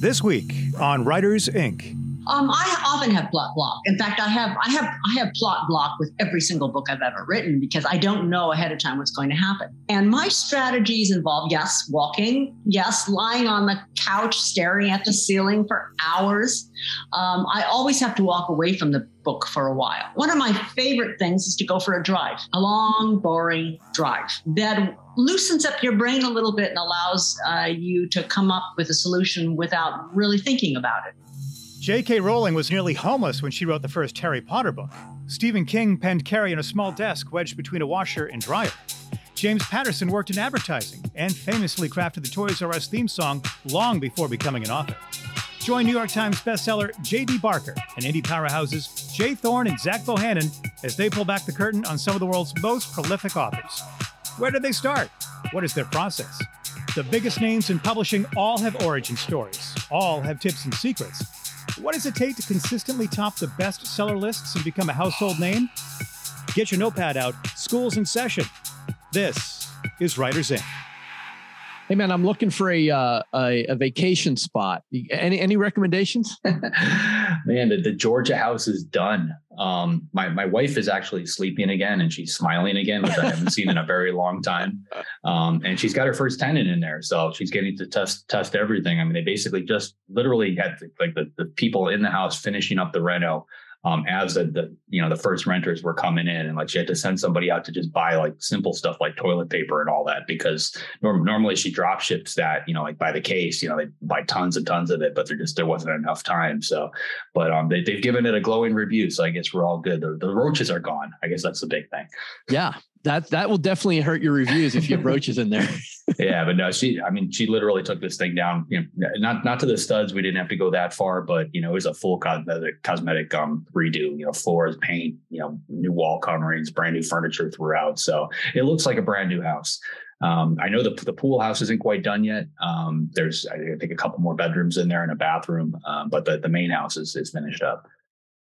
This week on Writers Inc. Um, I often have plot block. In fact, I have I have I have plot block with every single book I've ever written because I don't know ahead of time what's going to happen. And my strategies involve yes, walking, yes, lying on the couch staring at the ceiling for hours. Um, I always have to walk away from the book for a while. One of my favorite things is to go for a drive, a long, boring drive that loosens up your brain a little bit and allows uh, you to come up with a solution without really thinking about it. J.K. Rowling was nearly homeless when she wrote the first Harry Potter book. Stephen King penned Carrie in a small desk wedged between a washer and dryer. James Patterson worked in advertising and famously crafted the Toys R Us theme song long before becoming an author. Join New York Times bestseller J.D. Barker and indie powerhouses J. Thorn and Zach Bohannon as they pull back the curtain on some of the world's most prolific authors. Where did they start? What is their process? The biggest names in publishing all have origin stories, all have tips and secrets. What does it take to consistently top the bestseller lists and become a household name? Get your notepad out. School's in session. This is Writers Inc. Hey man, I'm looking for a uh, a, a, vacation spot. Any any recommendations? man, the, the, Georgia house is done. Um, my my wife is actually sleeping again, and she's smiling again, which I haven't seen in a very long time. Um, and she's got her first tenant in there, so she's getting to test test everything. I mean, they basically just literally had like the, the people in the house finishing up the reno um, as the, the you know the first renters were coming in and like she had to send somebody out to just buy like simple stuff like toilet paper and all that because norm- normally she drop ships that you know like by the case you know they buy tons and tons of it but there just there wasn't enough time so. But um they, they've given it a glowing review so i guess we're all good. The, the roaches are gone. I guess that's the big thing. Yeah that that will definitely hurt your reviews if you have roaches in there. yeah, but no, she I mean she literally took this thing down, you know, not not to the studs, we didn't have to go that far, but you know, it was a full cosmetic cosmetic um redo, you know, floors, paint, you know, new wall coverings, brand new furniture throughout. So it looks like a brand new house. Um, I know the the pool house isn't quite done yet. Um, there's I think a couple more bedrooms in there and a bathroom, um, but the the main house is is finished up.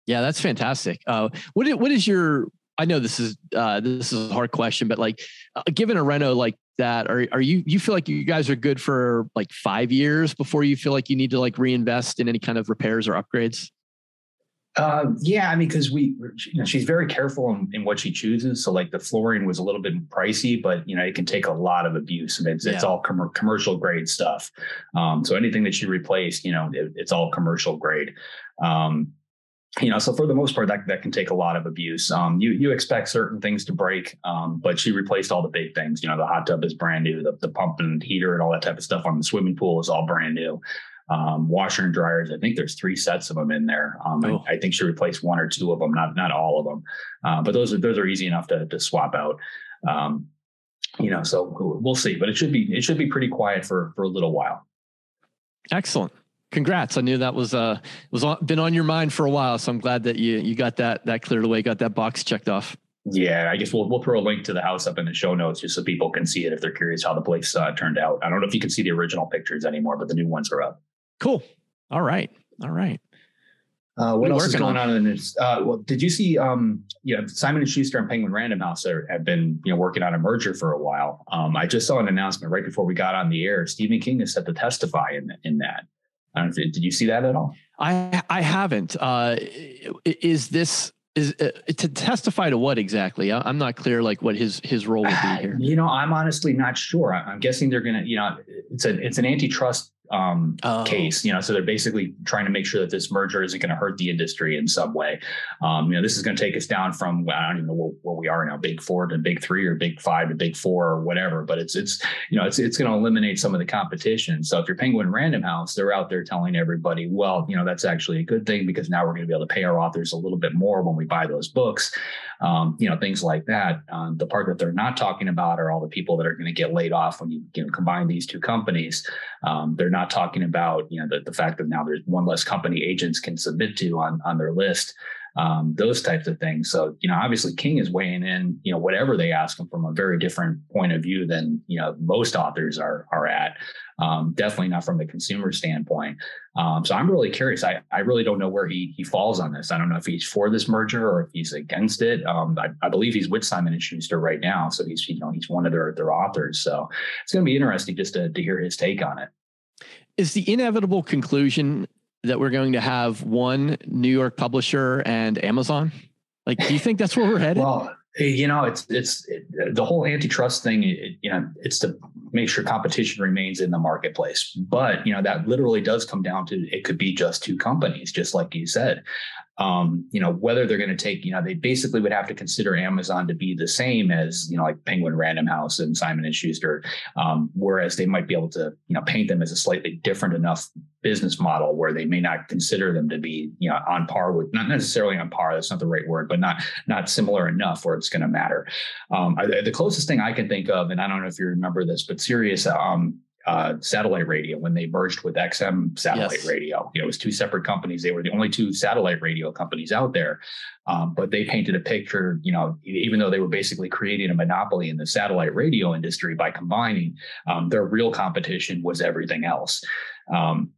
Yeah, that's fantastic. Uh, what what is your I know this is uh, this is a hard question, but like, uh, given a reno like that, are are you you feel like you guys are good for like five years before you feel like you need to like reinvest in any kind of repairs or upgrades? Uh, yeah, I mean, because we, you know, she's very careful in, in, what she chooses. So, like, the flooring was a little bit pricey, but you know, it can take a lot of abuse, and it's, yeah. it's all com- commercial grade stuff. Um, so anything that she replaced, you know, it, it's all commercial grade. Um, you know, so for the most part, that, that can take a lot of abuse. Um, you you expect certain things to break, um, but she replaced all the big things. You know, the hot tub is brand new, the, the pump and heater and all that type of stuff on the swimming pool is all brand new. Um, washer and dryers, I think there's three sets of them in there. Um, oh. I, I, think she replaced one or two of them, not not all of them, uh, but those are those are easy enough to to swap out. Um, you know, so we'll see, but it should be it should be pretty quiet for for a little while. Excellent congrats. I knew that was uh was on, been on your mind for a while, so I'm glad that you you got that that cleared away, got that box checked off. Yeah, I guess we'll we'll throw a link to the house up in the show notes just so people can see it if they're curious how the place uh, turned out. I don't know if you can see the original pictures anymore, but the new ones are up. Cool. All right. All right. Uh, what, what else is going on, on in this? Uh, well, did you see? Um, you know, Simon and Schuster and Penguin Random House are, have been you know working on a merger for a while. Um, I just saw an announcement right before we got on the air. Stephen King is set to testify in in that. I don't know if, did you see that at all? I I haven't. Uh, is this is uh, to testify to what exactly? I'm not clear. Like what his his role would be here. You know, I'm honestly not sure. I'm guessing they're gonna. You know, it's a it's an antitrust um, oh. case. You know, so they're basically trying to make sure that this merger isn't going to hurt the industry in some way. Um, you know, this is going to take us down from I don't even know where, where, we are now, big four to big three or big five to big four or whatever. But it's it's you know it's it's going to eliminate some of the competition. So if you're Penguin Random House, they're out there telling everybody, well, you know, that's actually a good thing because now we're going to be able to pay our authors a little bit more when we buy those books. Um, you know, things like that. Um, the part that they're not talking about are all the people that are going to get laid off when you, you know, combine these two companies. Um, they're not talking about you know the, the fact that now there's one less company agents can submit to on on their list. Um, those types of things. So, you know, obviously King is weighing in, you know, whatever they ask him from a very different point of view than, you know, most authors are, are at. Um, definitely not from the consumer standpoint. Um, so I'm really curious. I, I really don't know where he he falls on this. I don't know if he's for this merger or if he's against it. Um, I, I, believe he's with Simon and Schuster right now, so he's you know he's one of their their authors. So it's going to be interesting just to to hear his take on it. Is the inevitable conclusion that we're going to have one New York publisher and Amazon? Like, do you think that's where we're headed? well, eh, you know, it's it's it, the whole antitrust thing. It, you know, it's to make sure competition remains in the marketplace. But you know, that literally does come down to it could be just two companies, just like you said um, you know, whether they're going to take, you know, they basically would have to consider Amazon to be the same as, you know, like Penguin Random House and Simon and Schuster, um, whereas they might be able to, you know, paint them as a slightly different enough business model where they may not consider them to be, you know, on par with, not necessarily on par, that's not the right word, but not not similar enough where it's going to matter. Um, I, the closest thing I can think of, and I don't know if you remember this, but Sirius um, uh, satellite radio when they merged with XM satellite yes. radio. You know, it was two separate companies. They were the only two satellite radio companies out there. Um, but they painted a picture, you know, even though they were basically creating a monopoly in the satellite radio industry by combining, um, their real competition was everything else. Um,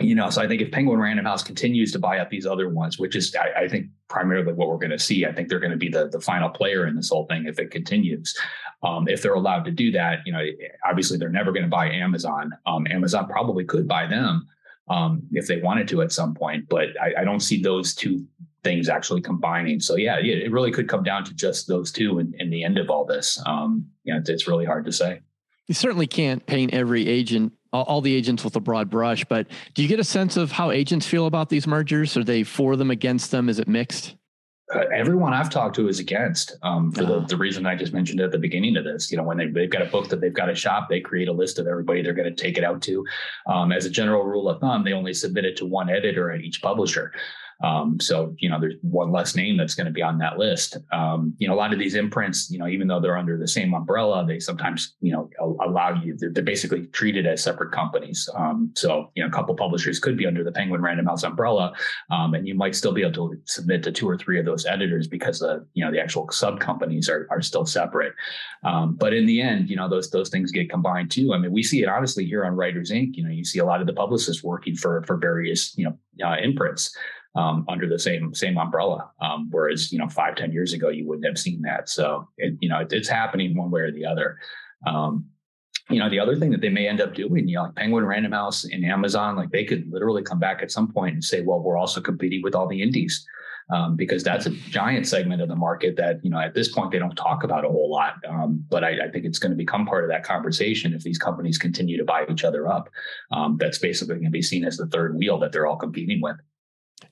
you know, so I think if Penguin Random House continues to buy up these other ones, which is I, I think primarily what we're going to see, I think they're going to be the the final player in this whole thing if it continues. Um, if they're allowed to do that, you know, obviously they're never going to buy Amazon. Um, Amazon probably could buy them um, if they wanted to at some point, but I, I, don't see those two things actually combining. So yeah, it really could come down to just those two in, in the end of all this. Um, you know, it's, it's really hard to say. You certainly can't paint every agent all the agents with a broad brush, but do you get a sense of how agents feel about these mergers? Are they for them, against them? Is it mixed? Uh, everyone I've talked to is against um, for uh-huh. the, the reason I just mentioned at the beginning of this. You know, when they, they've got a book that they've got a shop, they create a list of everybody they're going to take it out to. Um, as a general rule of thumb, they only submit it to one editor at each publisher. Um, so, you know, there's one less name that's going to be on that list. Um, you know, a lot of these imprints, you know, even though they're under the same umbrella, they sometimes, you know, allow you, they're, they're basically treated as separate companies. Um, so, you know, a couple publishers could be under the Penguin Random House umbrella, um, and you might still be able to submit to two or three of those editors because the, you know, the actual sub companies are, are still separate. Um, but in the end, you know, those, those things get combined too. I mean, we see it honestly here on Writers Inc. You know, you see a lot of the publicists working for, for various, you know, uh, imprints um, under the same same umbrella. Um, whereas you know five ten years ago you wouldn't have seen that. So it, you know it, it's happening one way or the other. Um, you know the other thing that they may end up doing, you know, like Penguin Random House and Amazon, like they could literally come back at some point and say, well, we're also competing with all the indies. Um, because that's a giant segment of the market that you know at this point they don't talk about a whole lot. Um, but I, I, think it's going to become part of that conversation if these companies continue to buy each other up. Um, that's basically going to be seen as the third wheel that they're all competing with.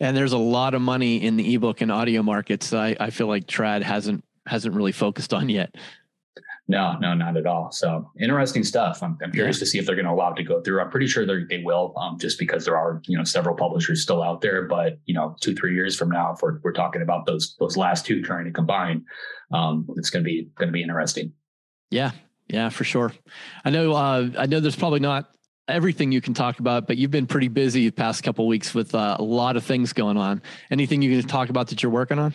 And there's a lot of money in the ebook and audio markets. I, I feel like Trad hasn't hasn't really focused on yet. No, no, not at all. So interesting stuff. I'm, I'm curious yeah. to see if they're going to allow it to go through. I'm pretty sure they will, um, just because there are you know several publishers still out there. But you know, two three years from now, if we're, we're talking about those those last two trying to combine, um, it's going to be going to be interesting. Yeah, yeah, for sure. I know. Uh, I know. There's probably not everything you can talk about, but you've been pretty busy the past couple weeks with uh, a lot of things going on. Anything you can talk about that you're working on?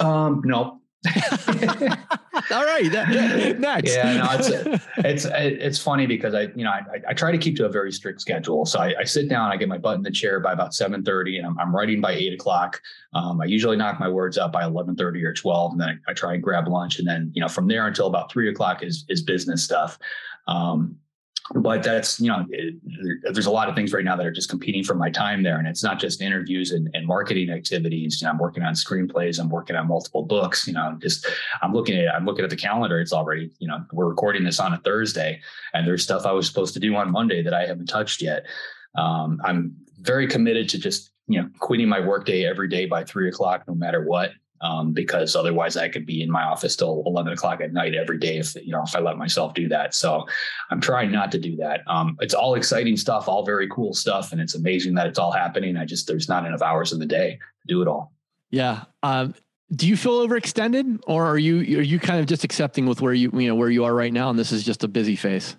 Um, no. All right, that, next. Yeah, no, it's it's it's funny because I you know I, I try to keep to a very strict schedule. So I, I sit down, I get my butt in the chair by about seven thirty, and I'm, I'm writing by eight o'clock. Um, I usually knock my words out by eleven thirty or twelve, and then I, I, try and grab lunch, and then you know from there until about three o'clock is is business stuff. Um, but that's you know it, there's a lot of things right now that are just competing for my time there. And it's not just interviews and, and marketing activities. You know, i'm working on screenplays. I'm working on multiple books. You know just i'm looking at i'm looking at the calendar. It's already you know we're recording this on a thursday. And there's stuff i was supposed to do on monday that i haven't touched yet. Um, i'm very committed to just you know quitting my workday every day by three o'clock no matter what um, because otherwise I could be in my office till 11 o'clock at night every day if you know if I let myself do that. So I'm trying not to do that. Um, it's all exciting stuff, all very cool stuff, and it's amazing that it's all happening. I just there's not enough hours in the day to do it all. Yeah. Um, do you feel overextended, or are you are you kind of just accepting with where you you know where you are right now, and this is just a busy phase?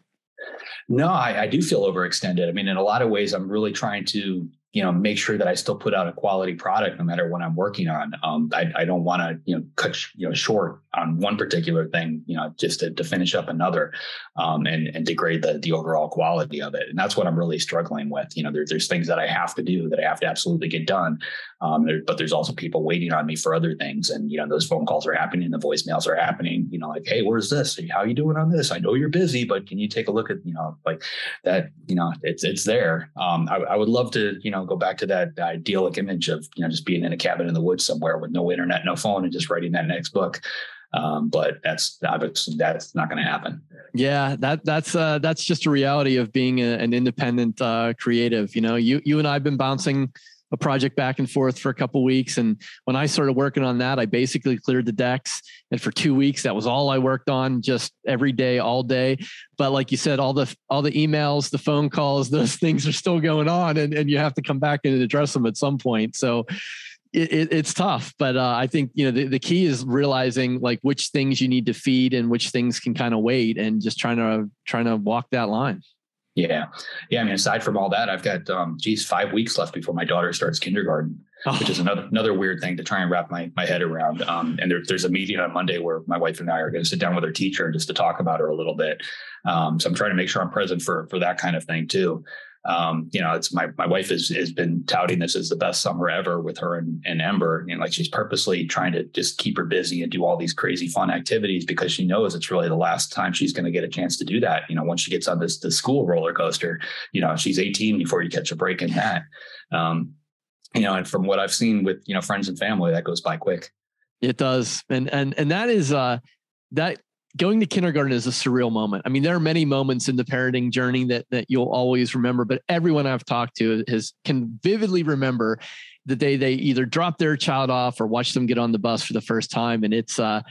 No, I, I do feel overextended. I mean, in a lot of ways, I'm really trying to you know, make sure that I still put out a quality product no matter what I'm working on. Um, I, I don't want to, you know, cut, you know, short on one particular thing, you know, just to, to finish up another, um, and, and degrade the, the overall quality of it. And that's what I'm really struggling with. You know, there, there's things that I have to do that I have to absolutely get done. Um, there, but there's also people waiting on me for other things. And, you know, those phone calls are happening, the voicemails are happening, you know, like, Hey, where's this? How are you doing on this? I know you're busy, but can you take a look at, you know, like that, you know, it's, it's there. Um, I, I would love to, you know, go back to that idyllic image of you know just being in a cabin in the woods somewhere with no internet, no phone, and just writing that next book. Um, but that's obviously that's not going to happen. Yeah, that that's uh, that's just a reality of being a, an independent uh, creative. You know, you you and I've been bouncing a project back and forth for a couple weeks. And when I started working on that, I basically cleared the decks. And for two weeks, that was all I worked on, just every day, all day. But like you said, all the all the emails, the phone calls, those things are still going on, and, and you have to come back and address them at some point. So it, it, it's tough, but uh, I think you know the, the key is realizing like which things you need to feed and which things can kind of wait, and just trying to trying to walk that line. Yeah. Yeah. I mean, aside from all that, I've got, um, geez, five weeks left before my daughter starts kindergarten, oh. which is another, another weird thing to try and wrap my, my head around. Um, and there, there's a meeting on Monday where my wife and I are going to sit down with her teacher just to talk about her a little bit. Um, so I'm trying to make sure I'm present for, for that kind of thing too um, you know, it's my my wife has has been touting this as the best summer ever with her and, and Ember. And like she's purposely trying to just keep her busy and do all these crazy fun activities because she knows it's really the last time she's going to get a chance to do that. You know, once she gets on this the school roller coaster, you know, she's 18 before you catch a break in that. Um, you know, and from what I've seen with you know friends and family, that goes by quick. It does, and and and that is uh that going to kindergarten is a surreal moment. I mean, there are many moments in the parenting journey that that you'll always remember, but everyone I've talked to has can vividly remember the day they either drop their child off or watch them get on the bus for the first time, and it's uh,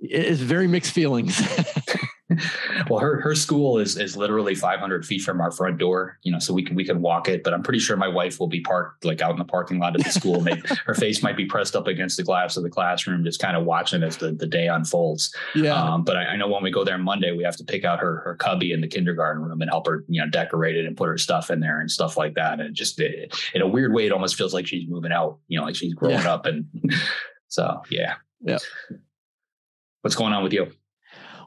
it's very mixed feelings. well, her her school is is literally 500 feet from our front door, you know, so we can we can walk it. But I'm pretty sure my wife will be parked like out in the parking lot of the school. Maybe her face might be pressed up against the glass of the classroom, just kind of watching as the, the day unfolds. Yeah. Um, but I, I, know when we go there Monday, we have to pick out her her cubby in the kindergarten room and help her, you know, decorate it and put her stuff in there and stuff like that. And just it, in a weird way, it almost feels like she's moving out, you know, like she's growing yeah. up. And so, yeah. Yeah. What's going on with you?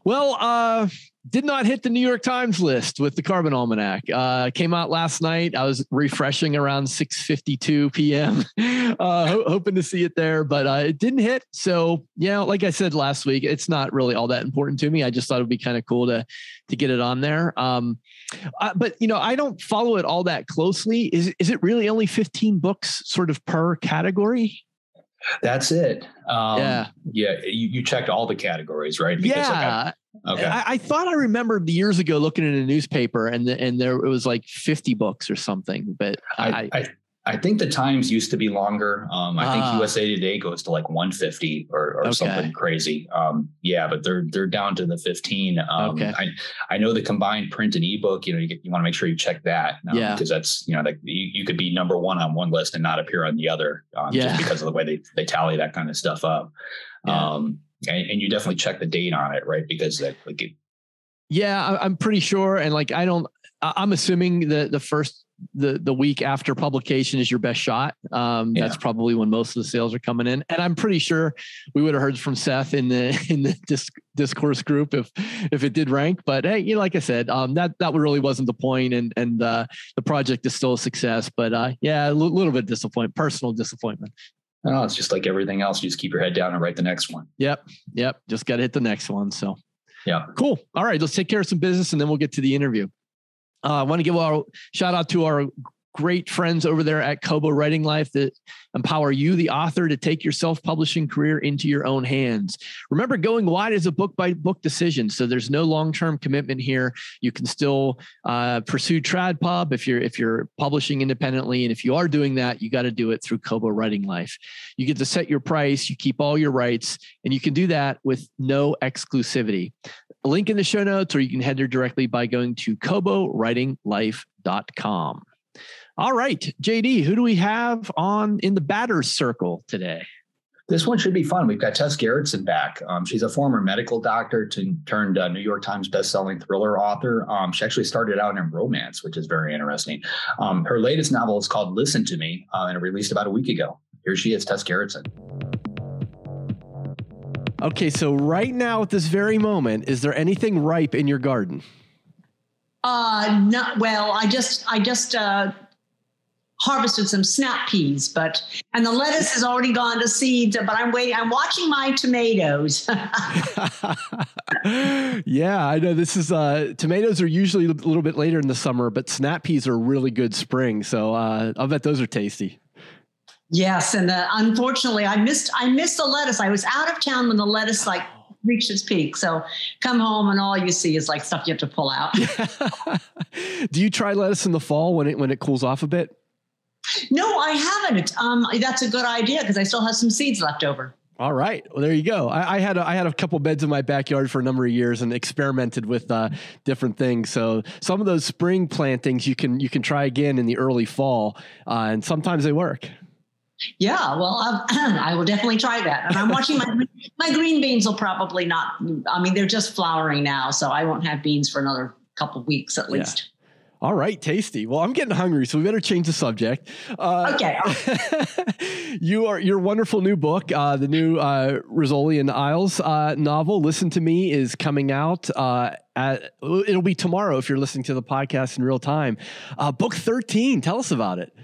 Well, uh, did not hit the New York Times list with the Carbon Almanac. Uh, came out last night. I was refreshing around 6:52 p.m., uh, ho- hoping to see it there, but uh, it didn't hit. So, yeah, like I said last week, it's not really all that important to me. I just thought it'd be kind of cool to to get it on there. Um, but you know, I don't follow it all that closely. Is is it really only 15 books, sort of per category? That's it. Um, yeah. Yeah. You, you, checked all the categories, right? Because yeah. Like I, okay. I, I, thought I remembered years ago looking in a newspaper and the, and there it was like 50 books or something, but I, I, I think the times used to be longer. Um, I think USA ah. Today goes to like 150 or, or okay. something crazy. Um, yeah, but they're they're down to the 15. Um, okay. I I know the combined print and ebook. You know, you, get, you want to make sure you check that. Um, yeah. Because that's you know like you, you could be number one on one list and not appear on the other. Um, yeah. Just because of the way they they tally that kind of stuff up. Yeah. Um, and, and you definitely check the date on it, right? Because that like it, yeah, I'm pretty sure. And like, I don't, I'm assuming the the first the the week after publication is your best shot. Um, yeah. That's probably when most of the sales are coming in, and I'm pretty sure we would have heard from Seth in the in the disc, discourse group if if it did rank. But hey, you know, like I said, um, that that really wasn't the point, and and uh, the project is still a success. But uh, yeah, a l- little bit disappointment, personal disappointment. Oh, it's just like everything else. You just keep your head down and write the next one. Yep, yep. Just got to hit the next one. So. Yeah. Cool. All right. Let's take care of some business and then we'll get to the interview. Uh, I want to give our shout out to our great friends over there at Kobo Writing Life that empower you, the author, to take your self publishing career into your own hands. Remember, going wide is a book by book decision. So there's no long term commitment here. You can still uh, pursue TradPub if you're if you're publishing independently, and if you are doing that, you got to do it through Kobo Writing Life. You get to set your price, you keep all your rights, and you can do that with no exclusivity. A link in the show notes, or you can head there directly by going to kobowritinglife.com. All right, JD, who do we have on in the batter's circle today? This one should be fun. We've got Tess Gerritsen back. Um, she's a former medical doctor to, turned uh, New York Times bestselling thriller author. Um, she actually started out in romance, which is very interesting. Um, her latest novel is called Listen to Me, uh, and it released about a week ago. Here she is, Tess Gerritsen. Okay, so right now at this very moment, is there anything ripe in your garden? Uh, not well. I just I just uh, harvested some snap peas, but and the lettuce has already gone to seeds. But I'm waiting. I'm watching my tomatoes. yeah, I know this is uh, tomatoes are usually a little bit later in the summer, but snap peas are really good spring. So uh, I'll bet those are tasty. Yes, and uh, unfortunately, I missed I missed the lettuce. I was out of town when the lettuce like reached its peak. So come home and all you see is like stuff you have to pull out. Do you try lettuce in the fall when it when it cools off a bit? No, I haven't. Um, that's a good idea because I still have some seeds left over. All right. Well, there you go. I, I, had a, I had a couple beds in my backyard for a number of years and experimented with uh, different things. So some of those spring plantings you can you can try again in the early fall, uh, and sometimes they work. Yeah, well, I will definitely try that. And I'm watching my my green beans will probably not. I mean, they're just flowering now, so I won't have beans for another couple weeks at least. All right, tasty. Well, I'm getting hungry, so we better change the subject. Uh, okay. you are your wonderful new book, uh, the new uh, Rizzoli and Isles uh, novel. Listen to me is coming out. Uh, at, it'll be tomorrow if you're listening to the podcast in real time. Uh, book 13. Tell us about it.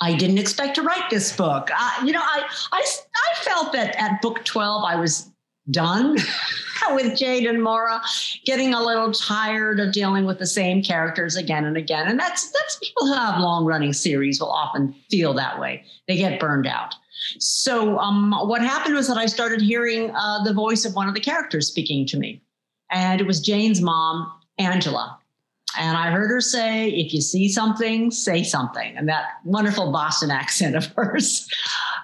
I didn't expect to write this book. Uh, you know, I, I, I felt that at book 12, I was done with Jane and Maura, getting a little tired of dealing with the same characters again and again. And that's, that's people who have long running series will often feel that way. They get burned out. So um, what happened was that I started hearing uh, the voice of one of the characters speaking to me. And it was Jane's mom, Angela. And I heard her say, if you see something, say something. And that wonderful Boston accent of hers.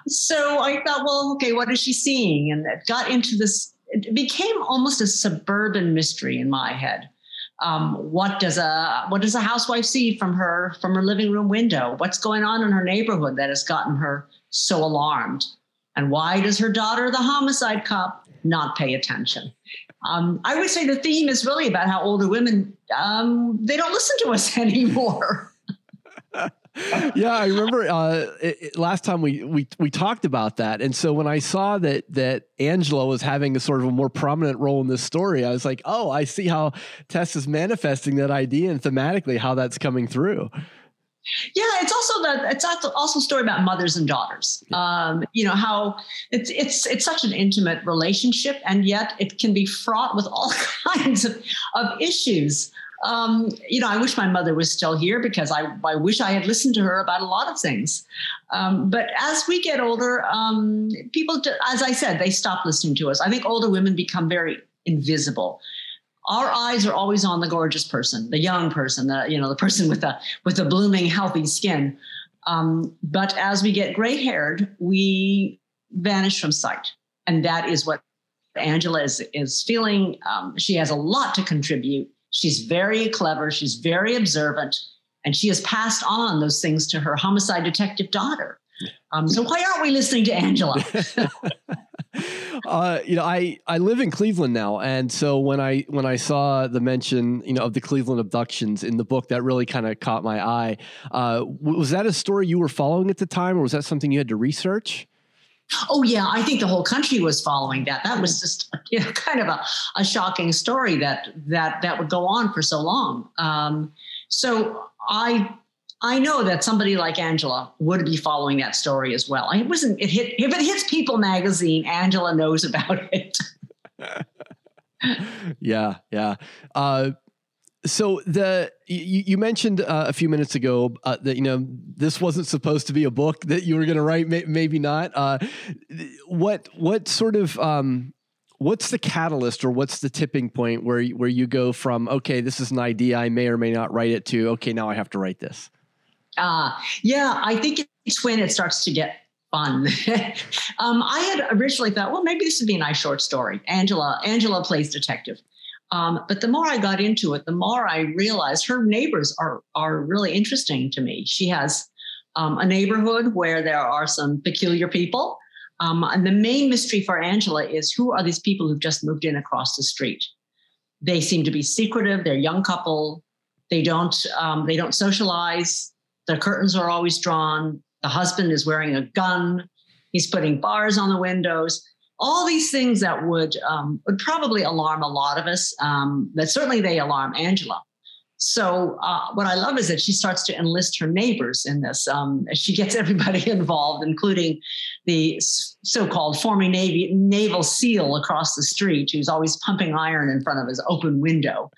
So I thought, well, okay, what is she seeing? And it got into this, it became almost a suburban mystery in my head. Um, what does a what does a housewife see from her from her living room window? What's going on in her neighborhood that has gotten her so alarmed? And why does her daughter, the homicide cop, not pay attention? Um, I would say the theme is really about how older women um, they don't listen to us anymore. yeah, I remember uh, it, it, last time we, we we talked about that, and so when I saw that that Angela was having a sort of a more prominent role in this story, I was like, oh, I see how Tess is manifesting that idea and thematically how that's coming through. Yeah, it's also the it's also a story about mothers and daughters. Um, you know how it's it's it's such an intimate relationship, and yet it can be fraught with all kinds of, of issues. Um, you know, I wish my mother was still here because I, I wish I had listened to her about a lot of things. Um, but as we get older, um, people, as I said, they stop listening to us. I think older women become very invisible our eyes are always on the gorgeous person, the young person, the you know the person with the with the blooming healthy skin. Um, but as we get gray haired, we vanish from sight, and that is what Angela is is feeling. Um, she has a lot to contribute. She's very clever. She's very observant, and she has passed on those things to her homicide detective daughter. Um, so why aren't we listening to Angela? uh, you know, I I live in Cleveland now, and so when I when I saw the mention, you know, of the Cleveland abductions in the book, that really kind of caught my eye. Uh, was that a story you were following at the time, or was that something you had to research? Oh yeah, I think the whole country was following that. That was just you know, kind of a, a shocking story that that that would go on for so long. Um, so I I know that somebody like Angela would be following that story as well. It wasn't. It hit if it hits People magazine. Angela knows about it. yeah, yeah. Uh, so the you, you mentioned uh, a few minutes ago uh, that you know this wasn't supposed to be a book that you were going to write. May, maybe not. Uh, what what sort of um, what's the catalyst or what's the tipping point where where you go from okay, this is an idea I may or may not write it to okay, now I have to write this. Uh, yeah, I think it's when it starts to get fun. um, I had originally thought, well, maybe this would be a nice short story. Angela, Angela plays detective. Um, but the more I got into it, the more I realized her neighbors are are really interesting to me. She has um, a neighborhood where there are some peculiar people. Um, and the main mystery for Angela is who are these people who've just moved in across the street? They seem to be secretive. They're a young couple. They don't um, they don't socialize. The curtains are always drawn. The husband is wearing a gun. He's putting bars on the windows. All these things that would um, would probably alarm a lot of us. Um, but certainly they alarm Angela. So uh, what I love is that she starts to enlist her neighbors in this. Um, she gets everybody involved, including the so-called former Navy naval SEAL across the street, who's always pumping iron in front of his open window.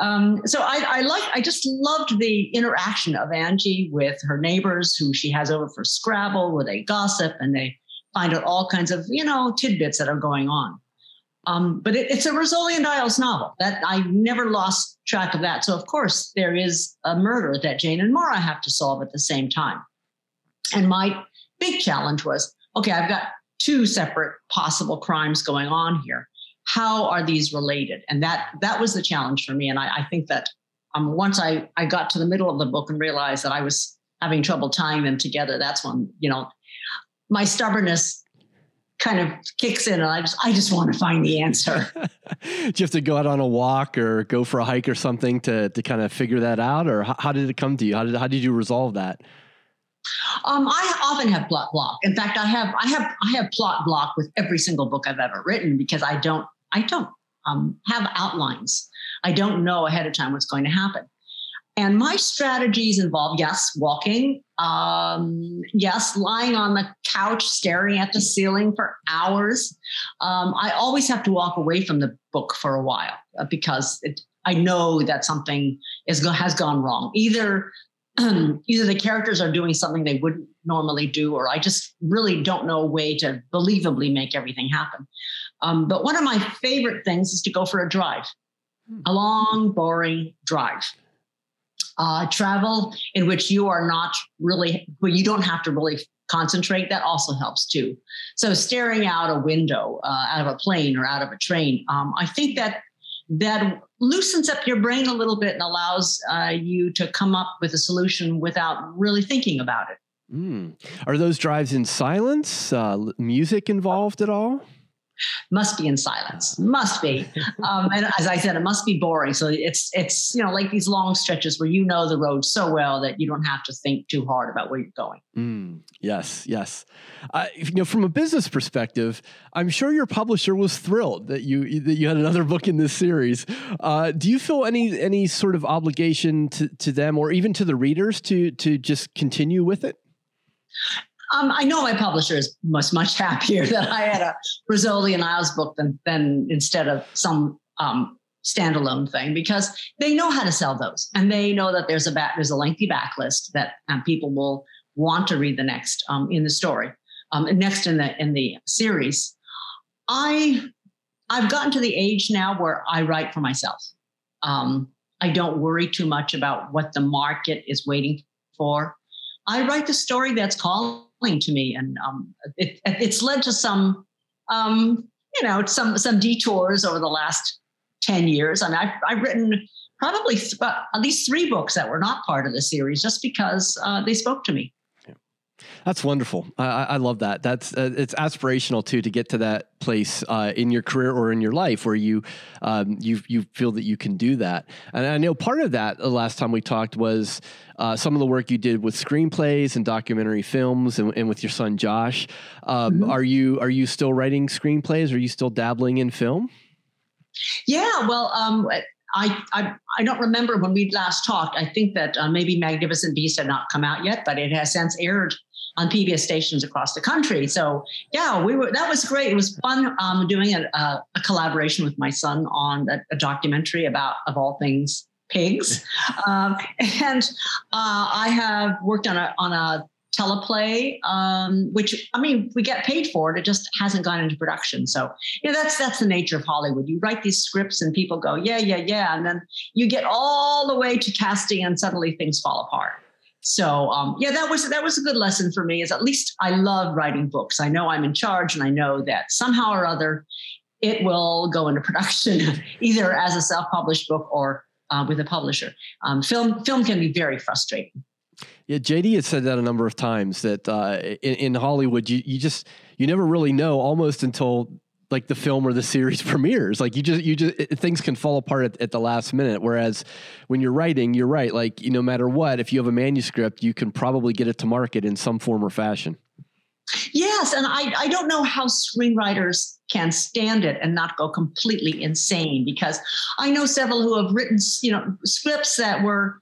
Um, so I, I like, I just loved the interaction of Angie with her neighbors, who she has over for Scrabble, where they gossip and they find out all kinds of you know tidbits that are going on. Um, but it, it's a Rizzoli and Isles novel that I never lost track of that. So of course there is a murder that Jane and Maura have to solve at the same time. And my big challenge was, okay, I've got two separate possible crimes going on here. How are these related? And that that was the challenge for me. And I, I think that um, once I, I got to the middle of the book and realized that I was having trouble tying them together, that's when, you know, my stubbornness kind of kicks in and I just I just want to find the answer. Do you have to go out on a walk or go for a hike or something to to kind of figure that out or how, how did it come to you? How did how did you resolve that? Um, I often have plot block. In fact, I have I have I have plot block with every single book I've ever written because I don't I don't um, have outlines. I don't know ahead of time what's going to happen. And my strategies involve yes, walking, um, yes, lying on the couch staring at the ceiling for hours. Um, I always have to walk away from the book for a while uh, because it, I know that something is has gone wrong. Either either the characters are doing something they wouldn't normally do, or I just really don't know a way to believably make everything happen. Um, but one of my favorite things is to go for a drive, hmm. a long, boring drive uh, travel in which you are not really, where you don't have to really concentrate, that also helps too. So staring out a window, uh, out of a plane or out of a train, um, I think that that loosens up your brain a little bit and allows uh, you to come up with a solution without really thinking about it. Mm. Are those drives in silence? Uh, music involved at all? Must be in silence. Must be. Um, and as i said it must be boring. So it's it's you know like these long stretches where you know the road so well that you don't have to think too hard about where you're going. Mm, yes yes. Uh, you know from a business perspective i'm sure your publisher was thrilled that you that you had another book in this series. Uh, do you feel any any sort of obligation to, to them or even to the readers to to just continue with it um, I know my publisher is much much happier that I had a Rizzoli and Isles book than than instead of some um, standalone thing because they know how to sell those and they know that there's a back there's a lengthy backlist that um, people will want to read the next um, in the story um, next in the in the series. I I've gotten to the age now where I write for myself. Um, I don't worry too much about what the market is waiting for. I write the story that's calling to me, and um, it, it's led to some, um, you know, some some detours over the last ten years. I mean, I've, I've written probably th- at least three books that were not part of the series just because uh, they spoke to me. That's wonderful. I, I love that. That's uh, it's aspirational too to get to that place uh, in your career or in your life where you um, you you feel that you can do that. And I know part of that the last time we talked was uh, some of the work you did with screenplays and documentary films, and, and with your son Josh. Um, mm-hmm. Are you are you still writing screenplays? Are you still dabbling in film? Yeah, well, um, I, I, I don't remember when we last talked. I think that uh, maybe Magnificent Beast had not come out yet, but it has since aired on PBS stations across the country. So yeah, we were that was great. It was fun um, doing a, a, a, collaboration with my son on a, a, documentary about of all things pigs, um, and uh, I have worked on a on a teleplay, um, which I mean, we get paid for it. It just hasn't gone into production. So, yeah, that's that's the nature of Hollywood. You write these scripts and people go, yeah, yeah, yeah, and then you get all the way to casting, and suddenly things fall apart. So, um, yeah, that was that was a good lesson for me. Is at least I love writing books. I know I'm in charge, and I know that somehow or other it will go into production, either as a self-published book or uh, with a publisher. Um, film film can be very frustrating. Yeah, JD has said that a number of times that uh, in, in, Hollywood, you, you just you never really know almost until like the film or the series premieres. Like you just you just it, things can fall apart at, at, the last minute. Whereas when you're writing, you're right. Like you, no matter what, if you have a manuscript, you can probably get it to market in some form or fashion. Yes, and I I don't know how screenwriters can stand it and not go completely insane because I know several who have written you know scripts that were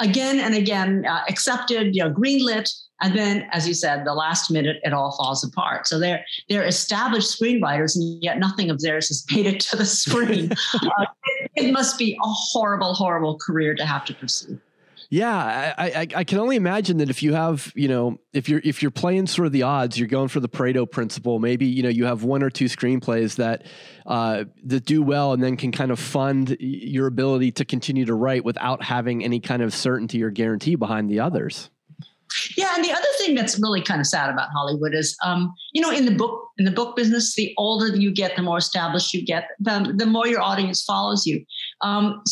again and again uh, accepted, you know, greenlit, and then, as you said, the last minute it all falls apart. So they're they're established screenwriters, and yet nothing of theirs has made it to the screen. uh, it, it, must be a horrible, horrible career to have to pursue. Yeah, I, I, I can only imagine that if you have, you know, if you're if you're playing sort of the odds, you're going for the Pareto principle. Maybe you know you have one or two screenplays that uh, that do well, and then can kind of fund your ability to continue to write without having any kind of certainty or guarantee behind the others. Yeah, and the other thing that's really kind of sad about Hollywood is, um, you know, in the book in the book business, the older you get, the more established you get, the, the more your audience follows you. Um,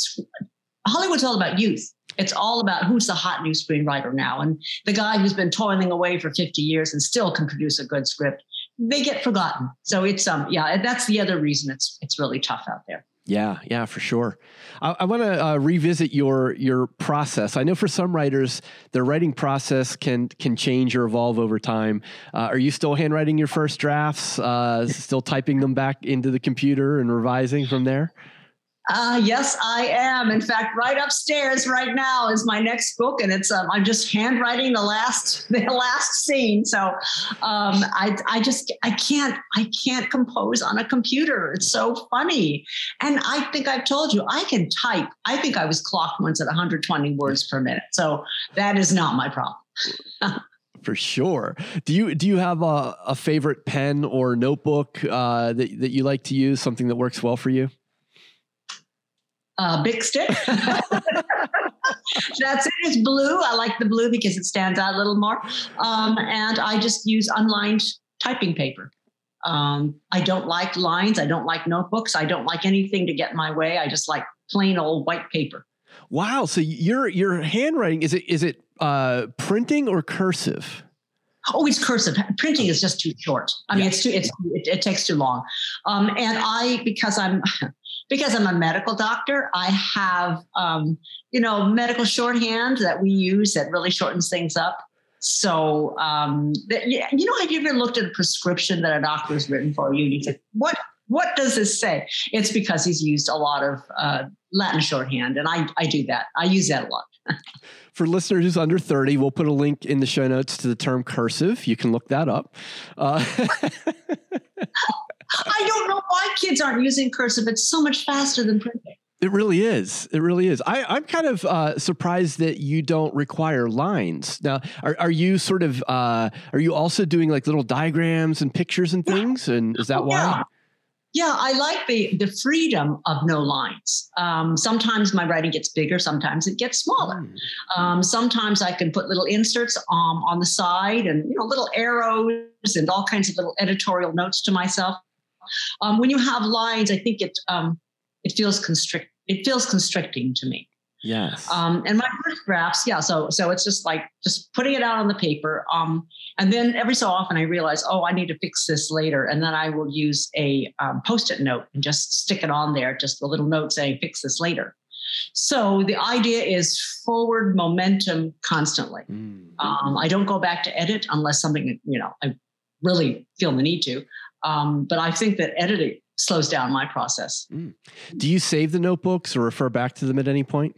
Hollywood's all about youth. It's all about who's the hot new screenwriter now, and the guy who's been toiling away for 50 years and still can produce a good script. They get forgotten. So it's um yeah, that's the other reason it's it's really tough out there. Yeah, yeah, for sure. I, I want to uh, revisit your your process. I know for some writers, their writing process can can change or evolve over time. Uh, are you still handwriting your first drafts? Uh, still typing them back into the computer and revising from there? Uh, yes, I am. In fact, right upstairs right now is my next book, and it's um, I'm just handwriting the last the last scene. So um, I I just I can't I can't compose on a computer. It's so funny, and I think I've told you I can type. I think I was clocked once at 120 words per minute. So that is not my problem. For sure. Do you do you have a, a favorite pen or notebook uh, that that you like to use? Something that works well for you? Uh, Bic stick. That's it. It's blue. I like the blue because it stands out a little more. Um, and I just use unlined typing paper. Um, I don't like lines. I don't like notebooks. I don't like anything to get in my way. I just like plain old white paper. Wow. So your your handwriting is it is it uh, printing or cursive? Oh, it's cursive. Printing is just too short. I mean, it's too. It's it, it takes too long. Um, and I because I'm because I'm a medical doctor, I have, um, you know, medical shorthand that we use that really shortens things up. So, um, you know, have you ever looked at a prescription that a doctor has written for you and you what, what does this say? It's because he's used a lot of uh, Latin shorthand, and I, I do that. I use that a lot. For listeners who's under 30, we'll put a link in the show notes to the term cursive. You can look that up. Uh, I don't know why kids aren't using cursive. It's so much faster than printing. It really is. It really is. I, am kind of uh, surprised that you don't require lines. Now, are, are you sort of, uh, are you also doing like little diagrams and pictures and things? And is that why? Yeah. Yeah, I like the the freedom of no lines. Um, sometimes my writing gets bigger, sometimes it gets smaller. Hmm. Um, sometimes I can put little inserts um, on the side and you know little arrows and all kinds of little editorial notes to myself. Um, when you have lines, I think it um, it feels constrict. It feels constricting to me. Yes. Um, and my first drafts, yeah. So so it's just like just putting it out on the paper. Um, and then every so often I realize, oh, I need to fix this later, and then I will use a um, post-it note and just stick it on there, just a little note saying, "Fix this later." So the idea is forward momentum constantly. Mm. Um, I don't go back to edit unless something you know I really feel the need to. Um, but I think that editing slows down my process. Mm. Do you save the notebooks or refer back to them at any point?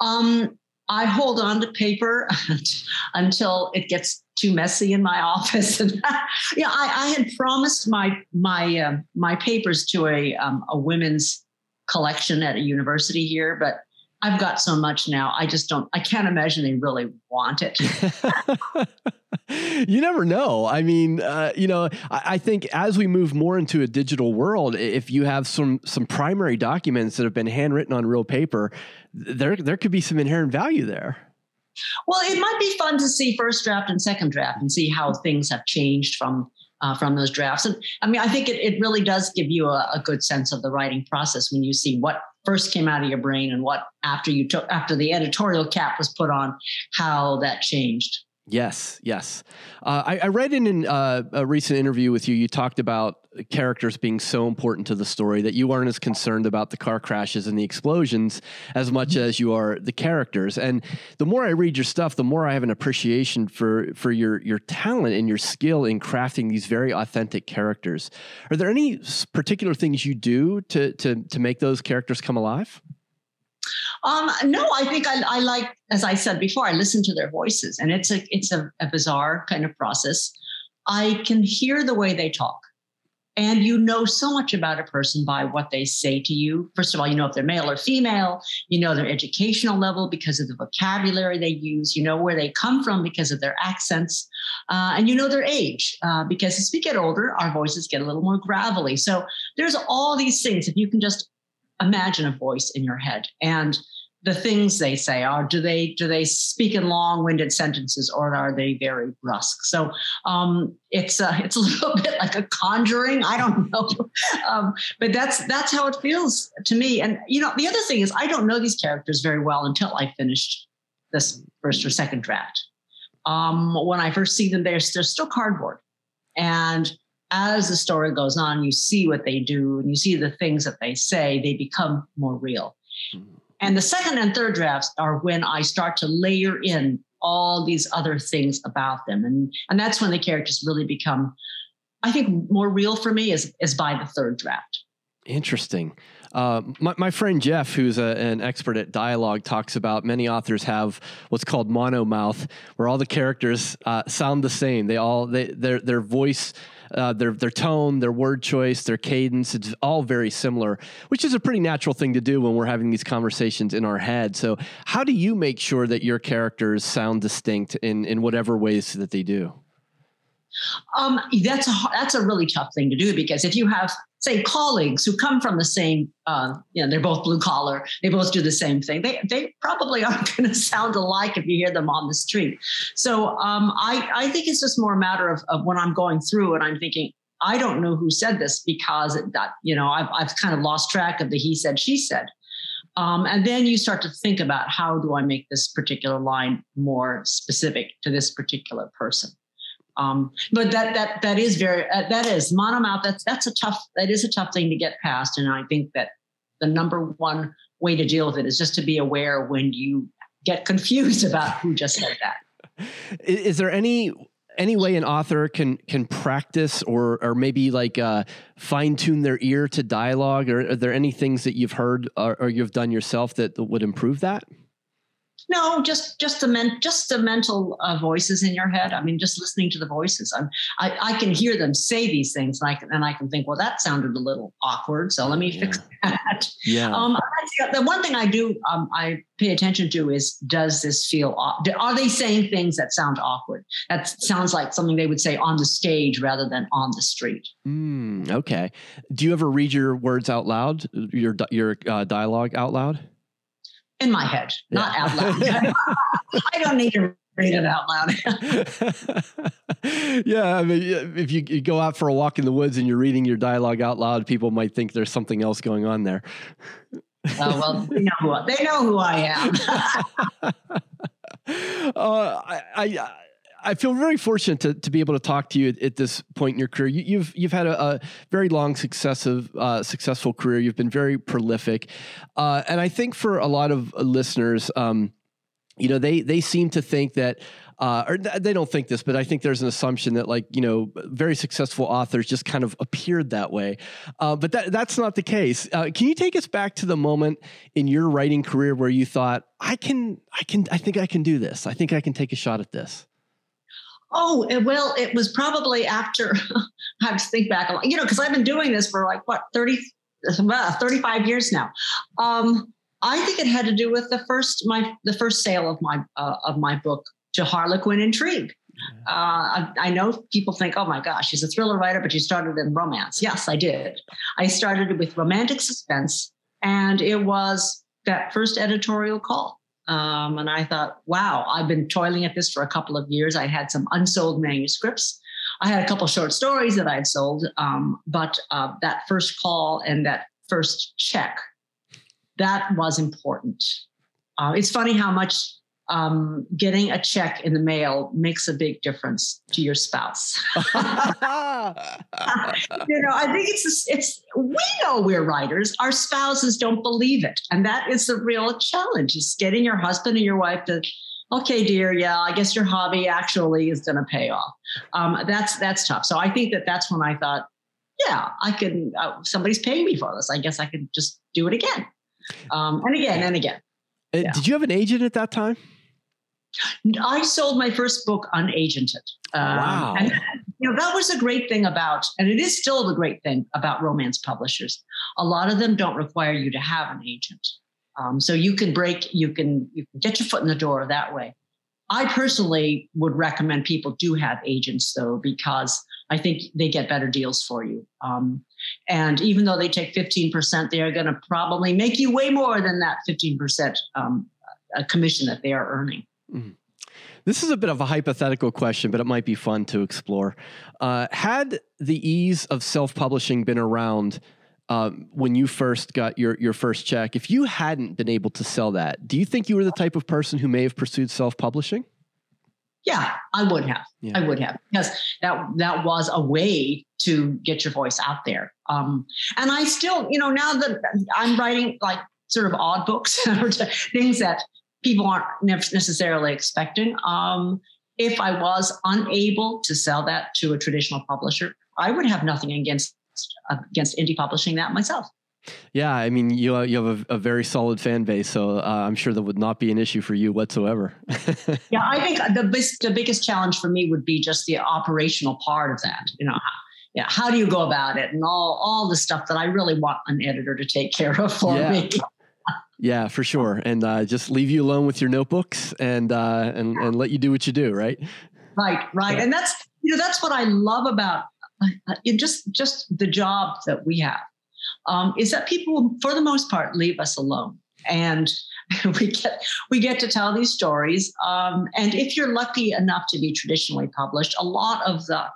Um, I hold on to paper until it gets too messy in my office. And yeah, I, I, had promised my my uh, my papers to a um, a women's collection at a university here, but I've got so much now. I just don't. I can't imagine they really want it. you never know. I mean, uh, you know, I, I, think as we move more into a digital world, if you have some some primary documents that have been handwritten on real paper, there there could be some inherent value there. Well, it might be fun to see first draft and second draft and see how things have changed from uh, from those drafts. And I mean, I think it, it really does give you a, a, good sense of the writing process when you see what first came out of your brain and what after you took after the editorial cap was put on, how that changed. Yes, yes. Uh, I, I, read in uh, a recent interview with you, you talked about characters being so important to the story that you aren't as concerned about the car crashes and the explosions as much as you are the characters. And the more I read your stuff, the more I have an appreciation for for your your talent and your skill in crafting these very authentic characters. Are there any particular things you do to to to make those characters come alive? Um, no, I think I, I, like, as I said before, I listen to their voices, and it's a it's a, a bizarre kind of process. I can hear the way they talk. And you know so much about a person by what they say to you. First of all, you know if they're male or female, you know their educational level because of the vocabulary they use, you know where they come from because of their accents, uh, and you know their age uh, because as we get older, our voices get a little more gravelly. So there's all these things. If you can just imagine a voice in your head. And the things they say are do they do they speak in long-winded sentences or are they very brusque? So um, it's a, it's a little bit like a conjuring i don't know. Um, but that's that's how it feels to me. And you know the other thing is i don't know these characters very well until i finished this first or second draft. Um, when i first see them they're, they're still cardboard. And as the story goes on, you see what they do and you see the things that they say, they become more real. Mm-hmm. And the second and third drafts are when I start to layer in all these other things about them. And, and that's when the characters really become, I think, more real for me is, is by the third draft. Interesting. Uh, my, my, friend Jeff, who's a, an expert at dialogue, talks about many authors have what's called monomouth, where all the characters uh, sound the same. They all they their their voice uh, their their tone, their word choice, their cadence. It's all very similar, which is a pretty natural thing to do when we're having these conversations in our head. So, how do you make sure that your characters sound distinct in in whatever ways that they do? Um, that's a that's a really tough thing to do because if you have say colleagues who come from the same uh, you know they're both blue collar they both do the same thing they they probably aren't going to sound alike if you hear them on the street so um, I I think it's just more a matter of, of when I'm going through and I'm thinking I don't know who said this because that you know I've I've kind of lost track of the he said she said. Um, and then you start to think about how do I make this particular line more specific to this particular person. Um, but that that that is very uh, that is monomouth. That's that's a tough that is a tough thing to get past, and I think that the number one way to deal with it is just to be aware when you get confused about who just said that. Is there any any way an author can can practice or or maybe like uh, fine tune their ear to dialogue? Or are there any things that you've heard or, or you've done yourself that would improve that? No, just just the men, just the mental uh, voices in your head. I mean, just listening to the voices. I'm, I I can hear them say these things, and I can and I can think, well, that sounded a little awkward. So let me yeah. fix that. Yeah. Um, the one thing I do um, I pay attention to is does this feel? Are they saying things that sound awkward? That sounds like something they would say on the stage rather than on the street. Mm, okay. Do you ever read your words out loud? Your your uh, dialogue out loud? In my head, yeah. not out loud. I don't need to read it out loud. yeah, I mean, if you, you, go out for a walk in the woods and you're reading your dialogue out loud, people might think there's something else going on there. Oh well, they know who I, they know who I am. uh, I, I I feel very fortunate to, to be able to talk to you at, at this point in your career. You, have you've, you've had a, a very long, successive, uh, successful career. You've been very prolific, uh, and I think for a lot of listeners, um, you know, they they seem to think that. Uh, or they don't think this, but I think there's an assumption that, like you know, very successful authors just kind of appeared that way. Uh, but that that's not the case. Uh, can you take us back to the moment in your writing career where you thought, "I can, I can, I think I can do this. I think I can take a shot at this." Oh, well, it was probably after I have to think back a lot, you know, because I've been doing this for like what, 30, well, 35 years now. Um, I think it had to do with the first my the first sale of my uh, of my book to Harlequin Intrigue. Uh, I, I, know people think, oh my gosh, she's a thriller writer, but she started in romance. Yes, I did. I started with romantic suspense, and it was that first editorial call. Um, and I thought, wow, I've been toiling at this for a couple of years. I had some unsold manuscripts. I had a couple short stories that I'd sold, um, but uh, that first call and that first check, that was important. Uh, it's funny how much um, getting a check in the mail makes a big difference to your spouse. you know, I think it's it's we know we're writers. Our spouses don't believe it, and that is the real challenge: is getting your husband and your wife to. Okay, dear. Yeah, I guess your hobby actually is going to pay off. Um, that's that's tough. So I think that that's when I thought, yeah, I can. Uh, somebody's paying me for this. I guess I could just do it again, um, and again and again. Uh, yeah. Did you have an agent at that time? I sold my first book unagented. Um, wow. And, you know, that was a great thing about, and it is still the great thing about romance publishers. A lot of them don't require you to have an agent. Um, so you can break, you can, you can get your foot in the door that way. I personally would recommend people do have agents though, because I think they get better deals for you. Um, and even though they take 15%, they are going to probably make you way more than that 15% um, commission that they are earning. Mm-hmm. This is a bit of a hypothetical question, but it might be fun to explore. Uh, had the ease of self publishing been around um, when you first got your, your first check, if you hadn't been able to sell that, do you think you were the type of person who may have pursued self publishing? Yeah, I would have. Yeah. I would have because that that was a way to get your voice out there. Um, and I still, you know, now that I'm writing like sort of odd books, or things that people aren't necessarily expecting. Um, if I was unable to sell that to a traditional publisher, I would have nothing against against indie publishing that myself. Yeah, I mean, you uh, you have a, a, very solid fan base, so uh, I'm sure that would not be an issue for you whatsoever. yeah, I think the the biggest challenge for me would be just the operational part of that. You know, yeah, how do you go about it, and all all the stuff that I really want an editor to take care of for yeah. me. Yeah, for sure. And uh, just leave you alone with your notebooks and uh, and and let you do what you do, right? Right, right. And that's you know that's what I love about uh, just just the job that we have um, is that people, for the most part, leave us alone, and we get we get to tell these stories. Um, and if you're lucky enough to be traditionally published, a lot of the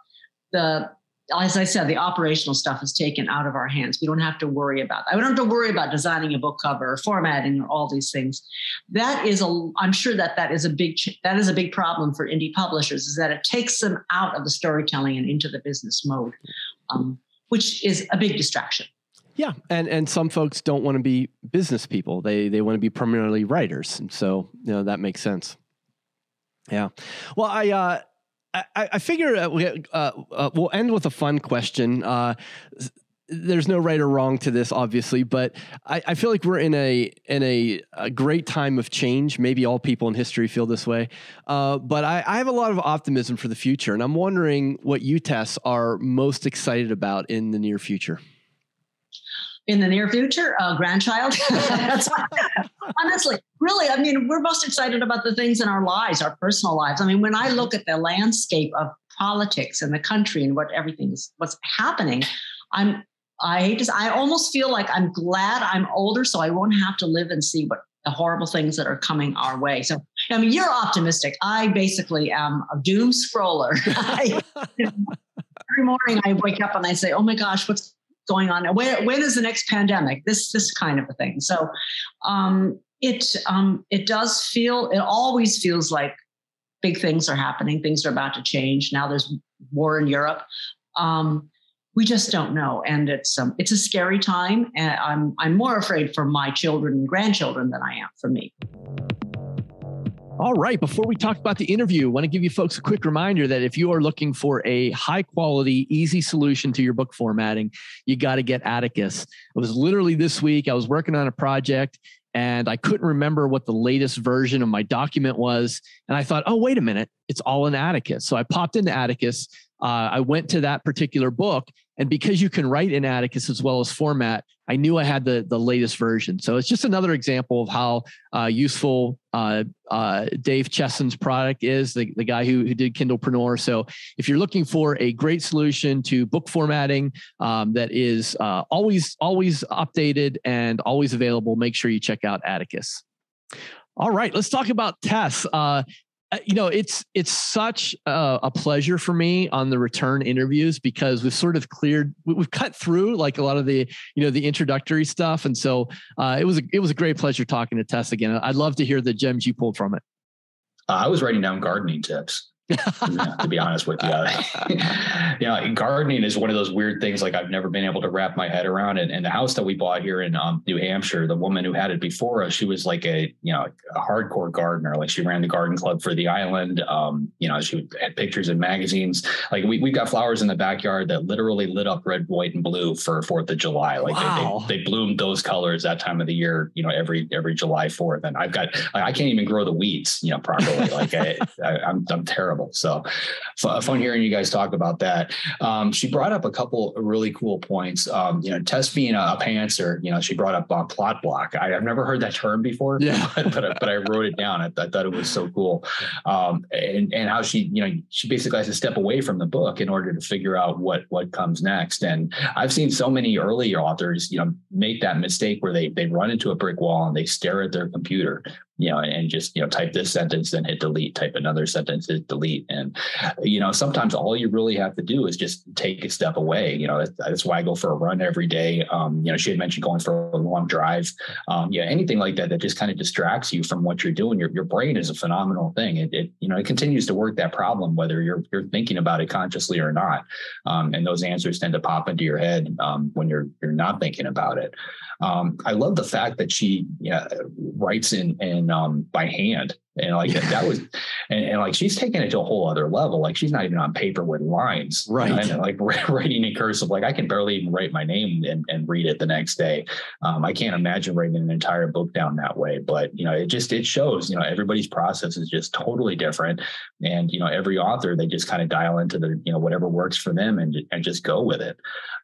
the as I said, the operational stuff is taken out of our hands. We don't have to worry about that. We don't have to worry about designing a book cover or formatting or all these things. That is a, I'm sure that that is a big, that is a big problem for indie publishers is that it takes them out of the storytelling and into the business mode, um, which is a big distraction. Yeah, and and some folks don't want to be business people. They they want to be primarily writers, and so you know that makes sense. Yeah. Well, I uh, I, I figure uh, we, uh, uh, we'll end with a fun question. Uh, there's no right or wrong to this, obviously, but I, I feel like we're in a in a, a, great time of change. Maybe all people in history feel this way, uh, but I, I, have a lot of optimism for the future, and I'm wondering what you Tess are most excited about in the near future in the near future, a grandchild. honestly, really, I mean, we're most excited about the things in our lives, our personal lives. I mean, when I look at the landscape of politics and the country and what everything's what's happening, I'm I hate to I almost feel like I'm glad I'm older so I won't have to live and see what the horrible things that are coming our way. So I mean, you're optimistic. I basically am a doom scroller. Every morning I wake up and I say, "Oh my gosh, what's going on? When, when is the next pandemic? This this kind of a thing. So um, it um, it does feel it always feels like big things are happening. Things are about to change. Now there's war in Europe. Um, we just don't know, and it's um, it's a scary time. And I'm I'm more afraid for my children and grandchildren than I am for me. All right. Before we talk about the interview, I want to give you folks a quick reminder that if you are looking for a high quality, easy solution to your book formatting, you got to get Atticus. It was literally this week. I was working on a project and I couldn't remember what the latest version of my document was. And I thought, oh, wait a minute, it's all in Atticus. So I popped into Atticus. Uh, I went to that particular book and because you can write in Atticus as well as format, I knew I had the the latest version. So it's just another example of how uh, useful uh, uh, Dave Chesson's product is, the, the guy who, who did Kindlepreneur. So if you're looking for a great solution to book formatting um, that is uh, always always updated and always available, make sure you check out Atticus. All right, let's talk about Tess. Uh, uh, you know it's it's such a, a, pleasure for me on the return interviews because we've sort of cleared we've cut through like a lot of the you know the introductory stuff. And so uh, it was a, it was a great pleasure talking to tess again. I'd love to hear the gems you pulled from it. Uh, I was writing down gardening tips to be honest with you. you know, gardening is one of those weird things like I've never been able to wrap my head around it. And the house that we bought here in um, New Hampshire, the woman who had it before us, she was like a, you know, a hardcore gardener. Like she ran the garden club for the island. Um, you know, she had pictures in magazines. Like we, we got flowers in the backyard that literally lit up red, white, and blue for 4th of July. Like wow. they, they, they, bloomed those colors that time of the year, you know, every, every July 4th. And I've got, I can't even grow the weeds, you know, properly. Like I, I, I'm, I'm terrible terrible. So fun hearing you guys talk about that. Um, she brought up a couple really cool points. Um, you know, Tess being a, a pantser, you know, she brought up uh, plot block. I, have never heard that term before, yeah. but, but, but I wrote it down. I, I thought it was so cool. Um, and, and how she, you know, she basically has to step away from the book in order to figure out what, what comes next. And I've seen so many early authors, you know, make that mistake where they, they run into a brick wall and they stare at their computer you know, and just, you know, type this sentence, then hit delete, type another sentence, hit delete. And, you know, sometimes all you really have to do is just take a step away. You know, that's, that's why I go for a run every day. Um, you know, she had mentioned going for a long drive. Um, yeah, anything like that that just kind of distracts you from what you're doing. Your, your brain is a phenomenal thing. It, it, you know, it continues to work that problem, whether you're, you're thinking about it consciously or not. Um, and those answers tend to pop into your head um, when you're, you're not thinking about it. Um, I love the fact that she yeah, writes in in um, by hand and like that was and, and, like she's taking it to a whole other level. Like she's not even on paper with lines. Right. And like writing in cursive. Like i can barely even write my name and, and read it the next day. Um, i can't imagine writing an entire book down that way. But you know it just it shows you know everybody's process is just totally different. And you know every author they just kind of dial into the you know whatever works for them and, and just go with it.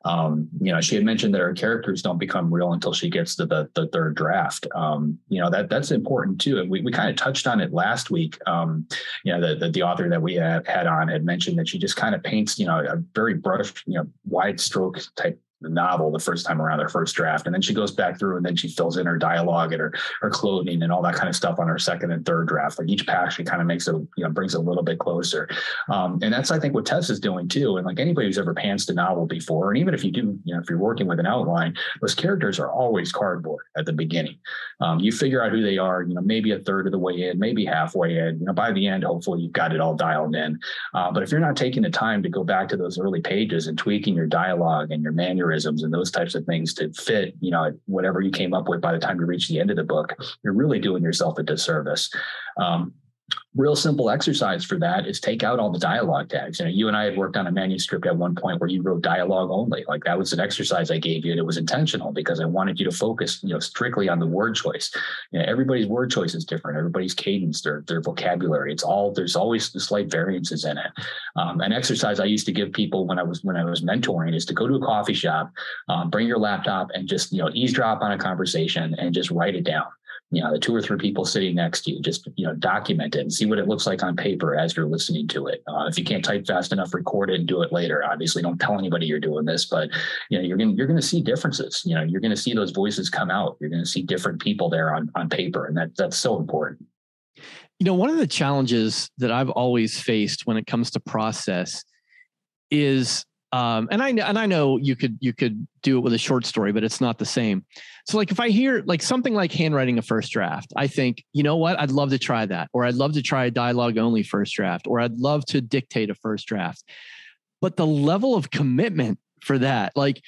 Um, you know she had mentioned that her characters don't become real until she gets to the, the third draft. Um, you know that that's important too. And we, we kind of touched on it last week. Um, you know, the, the, the author that we had, had on had mentioned that she just kind of paints, you know, a very brush, you know, wide stroke type the novel the first time around, their first draft. And then she goes back through and then she fills in her dialogue and her, her clothing and all that kind of stuff on her second and third draft. Like each pass, she kind of makes it, you know, brings it a little bit closer. Um, and that's, I think, what Tess is doing too. And like anybody who's ever pantsed a novel before, and even if you do, you know, if you're working with an outline, those characters are always cardboard at the beginning. Um, you figure out who they are, you know, maybe a third of the way in, maybe halfway in, you know, by the end, hopefully you've got it all dialed in. Uh, but if you're not taking the time to go back to those early pages and tweaking your dialogue and your mannerisms and those types types of things to fit, you know, whatever you came up with by the time you reach the end of the book, you're really doing yourself a disservice. Um, real simple exercise for that is take out all the dialogue tags. You know, you and I had worked on a manuscript at one point where you wrote dialogue only. Like that was an exercise I gave you, and it was intentional because I wanted you to focus, you know, strictly on the word choice. You know, everybody's word choice is different. Everybody's cadence, their their vocabulary. It's all there's always slight variances in it. Um, an exercise I used to give people when I was when I was mentoring is to go to a coffee shop, um, bring your laptop, and just you know eavesdrop on a conversation and just write it down you know, the two or three people sitting next to you, just, you know, document it and see what it looks like on paper as you're listening to it. Uh, if you can't type fast enough, record it and do it later. Obviously don't tell anybody you're doing this, but you know, you're going to, you're going to see differences. You know, you're going to see those voices come out. You're going to see different people there on, on paper. And that that's so important. You know, one of the challenges that I've always faced when it comes to process is um, and I and I know you could you could do it with a short story, but it's not the same. So like if I hear like something like handwriting a first draft, I think, you know what? I'd love to try that. Or I'd love to try a dialogue only first draft, or I'd love to dictate a first draft. But the level of commitment for that, like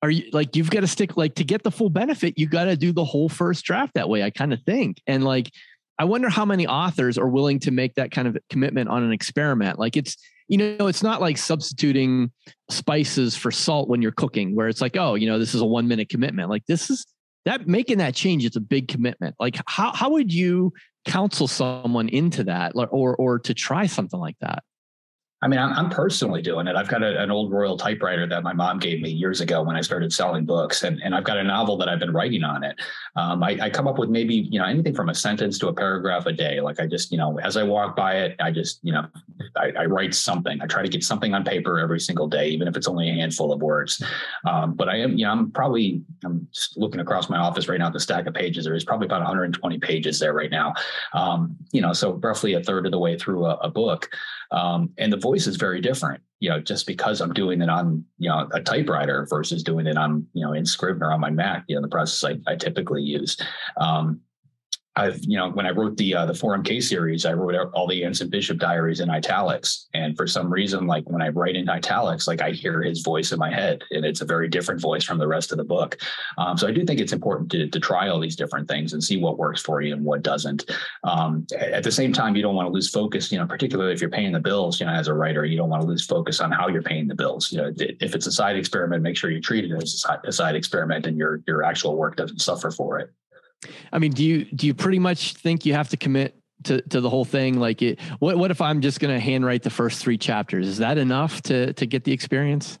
are you like you've got to stick like to get the full benefit, you got to do the whole first draft that way, I kind of think. And like I wonder how many authors are willing to make that kind of commitment on an experiment. Like it's you know, it's not like substituting spices for salt when you're cooking, where it's like, oh, you know, this is a one minute commitment. Like this is that making that change is a big commitment. Like how how would you counsel someone into that or or to try something like that? I mean, I'm, I'm personally doing it. I've got a, an old Royal typewriter that my mom gave me years ago when I started selling books, and, and I've got a novel that I've been writing on it. Um, I, I, come up with maybe you know anything from a sentence to a paragraph a day. Like I just you know as I walk by it, I just you know I, I write something. I try to get something on paper every single day, even if it's only a handful of words. Um, but I am you know I'm probably I'm just looking across my office right now at the stack of pages. There is probably about 120 pages there right now. Um, you know, so roughly a third of the way through a, a book. Um, and the voice is very different, you know, just because I'm doing it on, you know, a typewriter versus doing it on, you know, in Scrivener on my Mac, you know, the process I, I typically use. Um, I've, you know, when I wrote the uh, the 4MK series, I wrote all the Anson Bishop diaries in italics. And for some reason, like when I write in italics, like I hear his voice in my head, and it's a very different voice from the rest of the book. Um, so I do think it's important to, to try all these different things and see what works for you and what doesn't. Um, at the same time, you don't want to lose focus, you know, particularly if you're paying the bills, you know, as a writer, you don't want to lose focus on how you're paying the bills. You know, if it's a side experiment, make sure you treat it as a side experiment and your your actual work doesn't suffer for it. I mean, do you do you pretty much think you have to commit to to the whole thing? Like, it, what what if I'm just going to handwrite the first three chapters? Is that enough to to get the experience?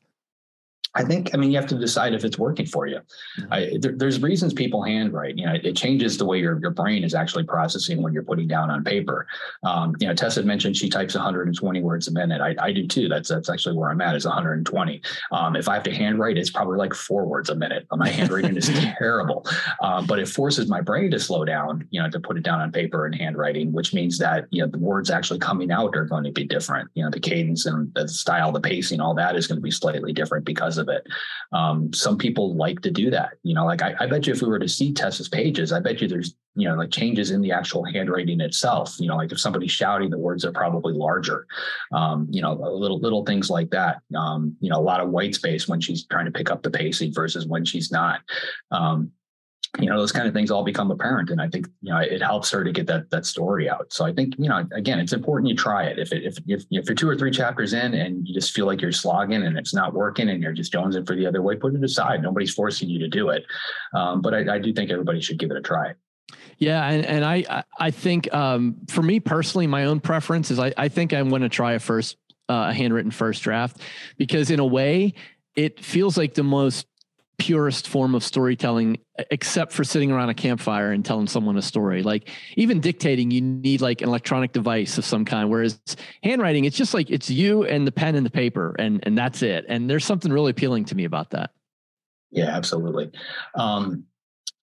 I think, I mean, you have to decide if it's working for you. Mm-hmm. I, there, there's reasons people handwrite. You know, it, it, changes the way your, your brain is actually processing when you're putting down on paper. Um, you know, Tess had mentioned she types 120 words a minute. I, I do too. That's that's actually where I'm at is 120. Um, if I have to handwrite, it's probably like four words a minute. My handwriting is terrible, um, but it forces my brain to slow down. You know, to put it down on paper and handwriting, which means that you know the words actually coming out are going to be different. You know, the cadence and the style, the pacing, all that is going to be slightly different because of of it. Um, some people like to do that. You know, like I, I, bet you if we were to see Tess's pages, I bet you there's, you know, like changes in the actual handwriting itself. You know, like if somebody's shouting, the words are probably larger. Um, you know, little little things like that. Um, you know, a lot of white space when she's trying to pick up the pacing versus when she's not. Um, you know those kind of things all become apparent and i think you know it helps her to get that that story out. So i think you know again it's important you try it. If it if, if, if you're two or three chapters in and you just feel like you're slogging and it's not working and you're just jonesing for the other way put it aside. Nobody's forcing you to do it. Um, but I, I do think everybody should give it a try. Yeah, and, and I I think um, for me personally, my own preference is I, I think I'm going to try a first uh, a handwritten first draft because in a way it feels like the most purest form of storytelling except for sitting around a campfire and telling someone a story. Like even dictating you need like an electronic device of some kind whereas handwriting it's just like it's you and the pen and the paper and and that's it. And there's something really appealing to me about that. Yeah absolutely. Um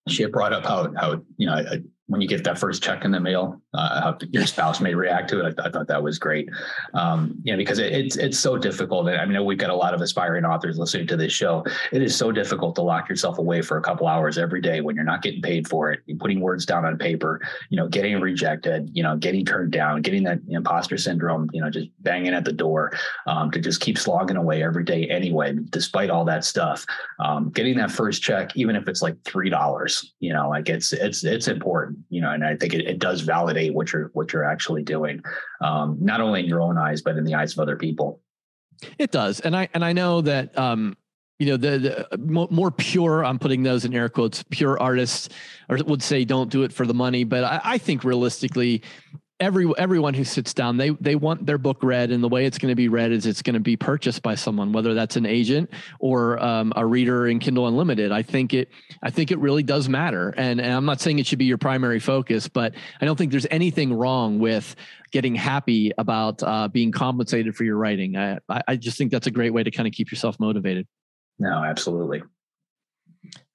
she brought up how how you know when you get that first check in the mail, uh, how your spouse may react to it. I, th- I thought that was great. Um, you know, because it, it's it's so difficult. I mean, we've got a lot of aspiring authors listening to this show. It is so difficult to lock yourself away for a couple hours every day when you're not getting paid for it. You're putting words down on paper, you know, getting rejected, you know, getting turned down, getting that imposter syndrome, you know, just banging at the door um, to just keep slogging away every day anyway, despite all that stuff. Um, getting that first check, even if it's like three dollars, you know, like it's it's it's important you know, and I think it, it does validate what you're what you're actually doing, um, not only in your own eyes but in the eyes of other people. It does, and I and I know that um, you know the, the more pure. I'm putting those in air quotes. Pure artists or would say don't do it for the money, but I, I think realistically, every everyone who sits down they they want their book read and the way it's going to be read is it's going to be purchased by someone whether that's an agent or um, a reader in kindle unlimited. I think it i think it really does matter. And, and i'm not saying it should be your primary focus but i don't think there's anything wrong with getting happy about uh, being compensated for your writing. I, I just think that's a great way to kind of keep yourself motivated. No absolutely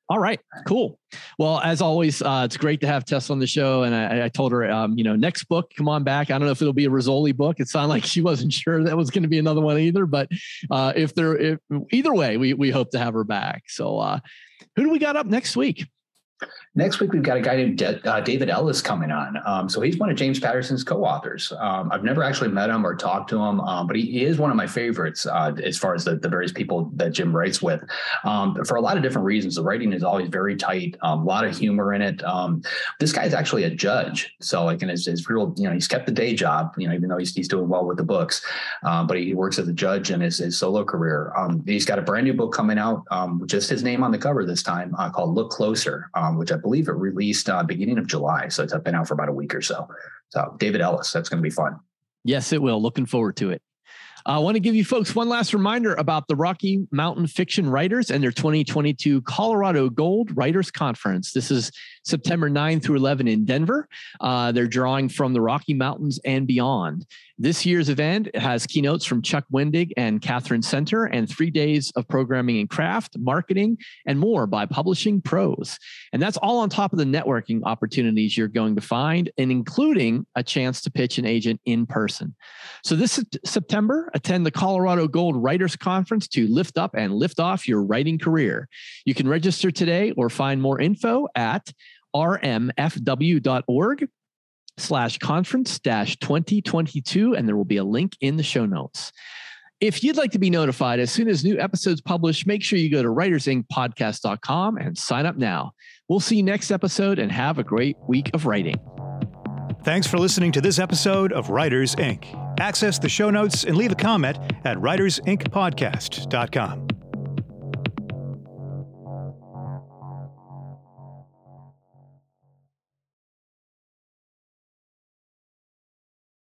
all right, cool. Well, as always, uh, it's great to have Tess on the show. And I, I told her, um, you know, next book, come on back. I don't know if it'll be a Rizzoli book. It sounded like she wasn't sure that was going to be another one either. But uh, if there, if either way, we we hope to have her back. So, uh, who do we got up next week? Next week, we've got a guy named De- uh, David Ellis coming on. Um, so he's one of James Patterson's co-authors. Um, I've never actually met him or talked to him, um, but he, he, is one of my favorites uh, as far as the, the, various people that Jim writes with. Um, for a lot of different reasons, the writing is always very tight, um, a lot of humor in it. Um, this guy is actually a judge, so like in his, his, real, you know, he's kept the day job, you know, even though he's, he's doing well with the books, but he, works as a judge in his, his solo career. he's got a brand new book coming out, just his name on the cover this time, uh, called "Look Closer," which I believe it released uh, beginning of July. So it's been out for about a week or so. So David Ellis, that's going to be fun. Yes, it will. Looking forward to it. I want to give you folks one last reminder about the Rocky Mountain Fiction Writers and their 2022 Colorado Gold Writers Conference. This is September 9 through 11 in Denver. Uh, they're drawing from the Rocky Mountains and beyond. This year's event has keynotes from Chuck Wendig and Katherine Center and three days of programming in craft, marketing, and more by publishing pros. And that's all on top of the networking opportunities you're going to find, and including a chance to pitch an agent in person. So this September, attend the Colorado Gold Writers Conference to lift up and lift off your writing career. You can register today or find more info at rmfw.org slash conference dash 2022, and there will be a link in the show notes. If you'd like to be notified as soon as new episodes publish, make sure you go to writersinkpodcast.com and sign up now. We'll see you next episode and have a great week of writing. Thanks for listening to this episode of Writers Ink. Access the show notes and leave a comment at writersinkpodcast.com.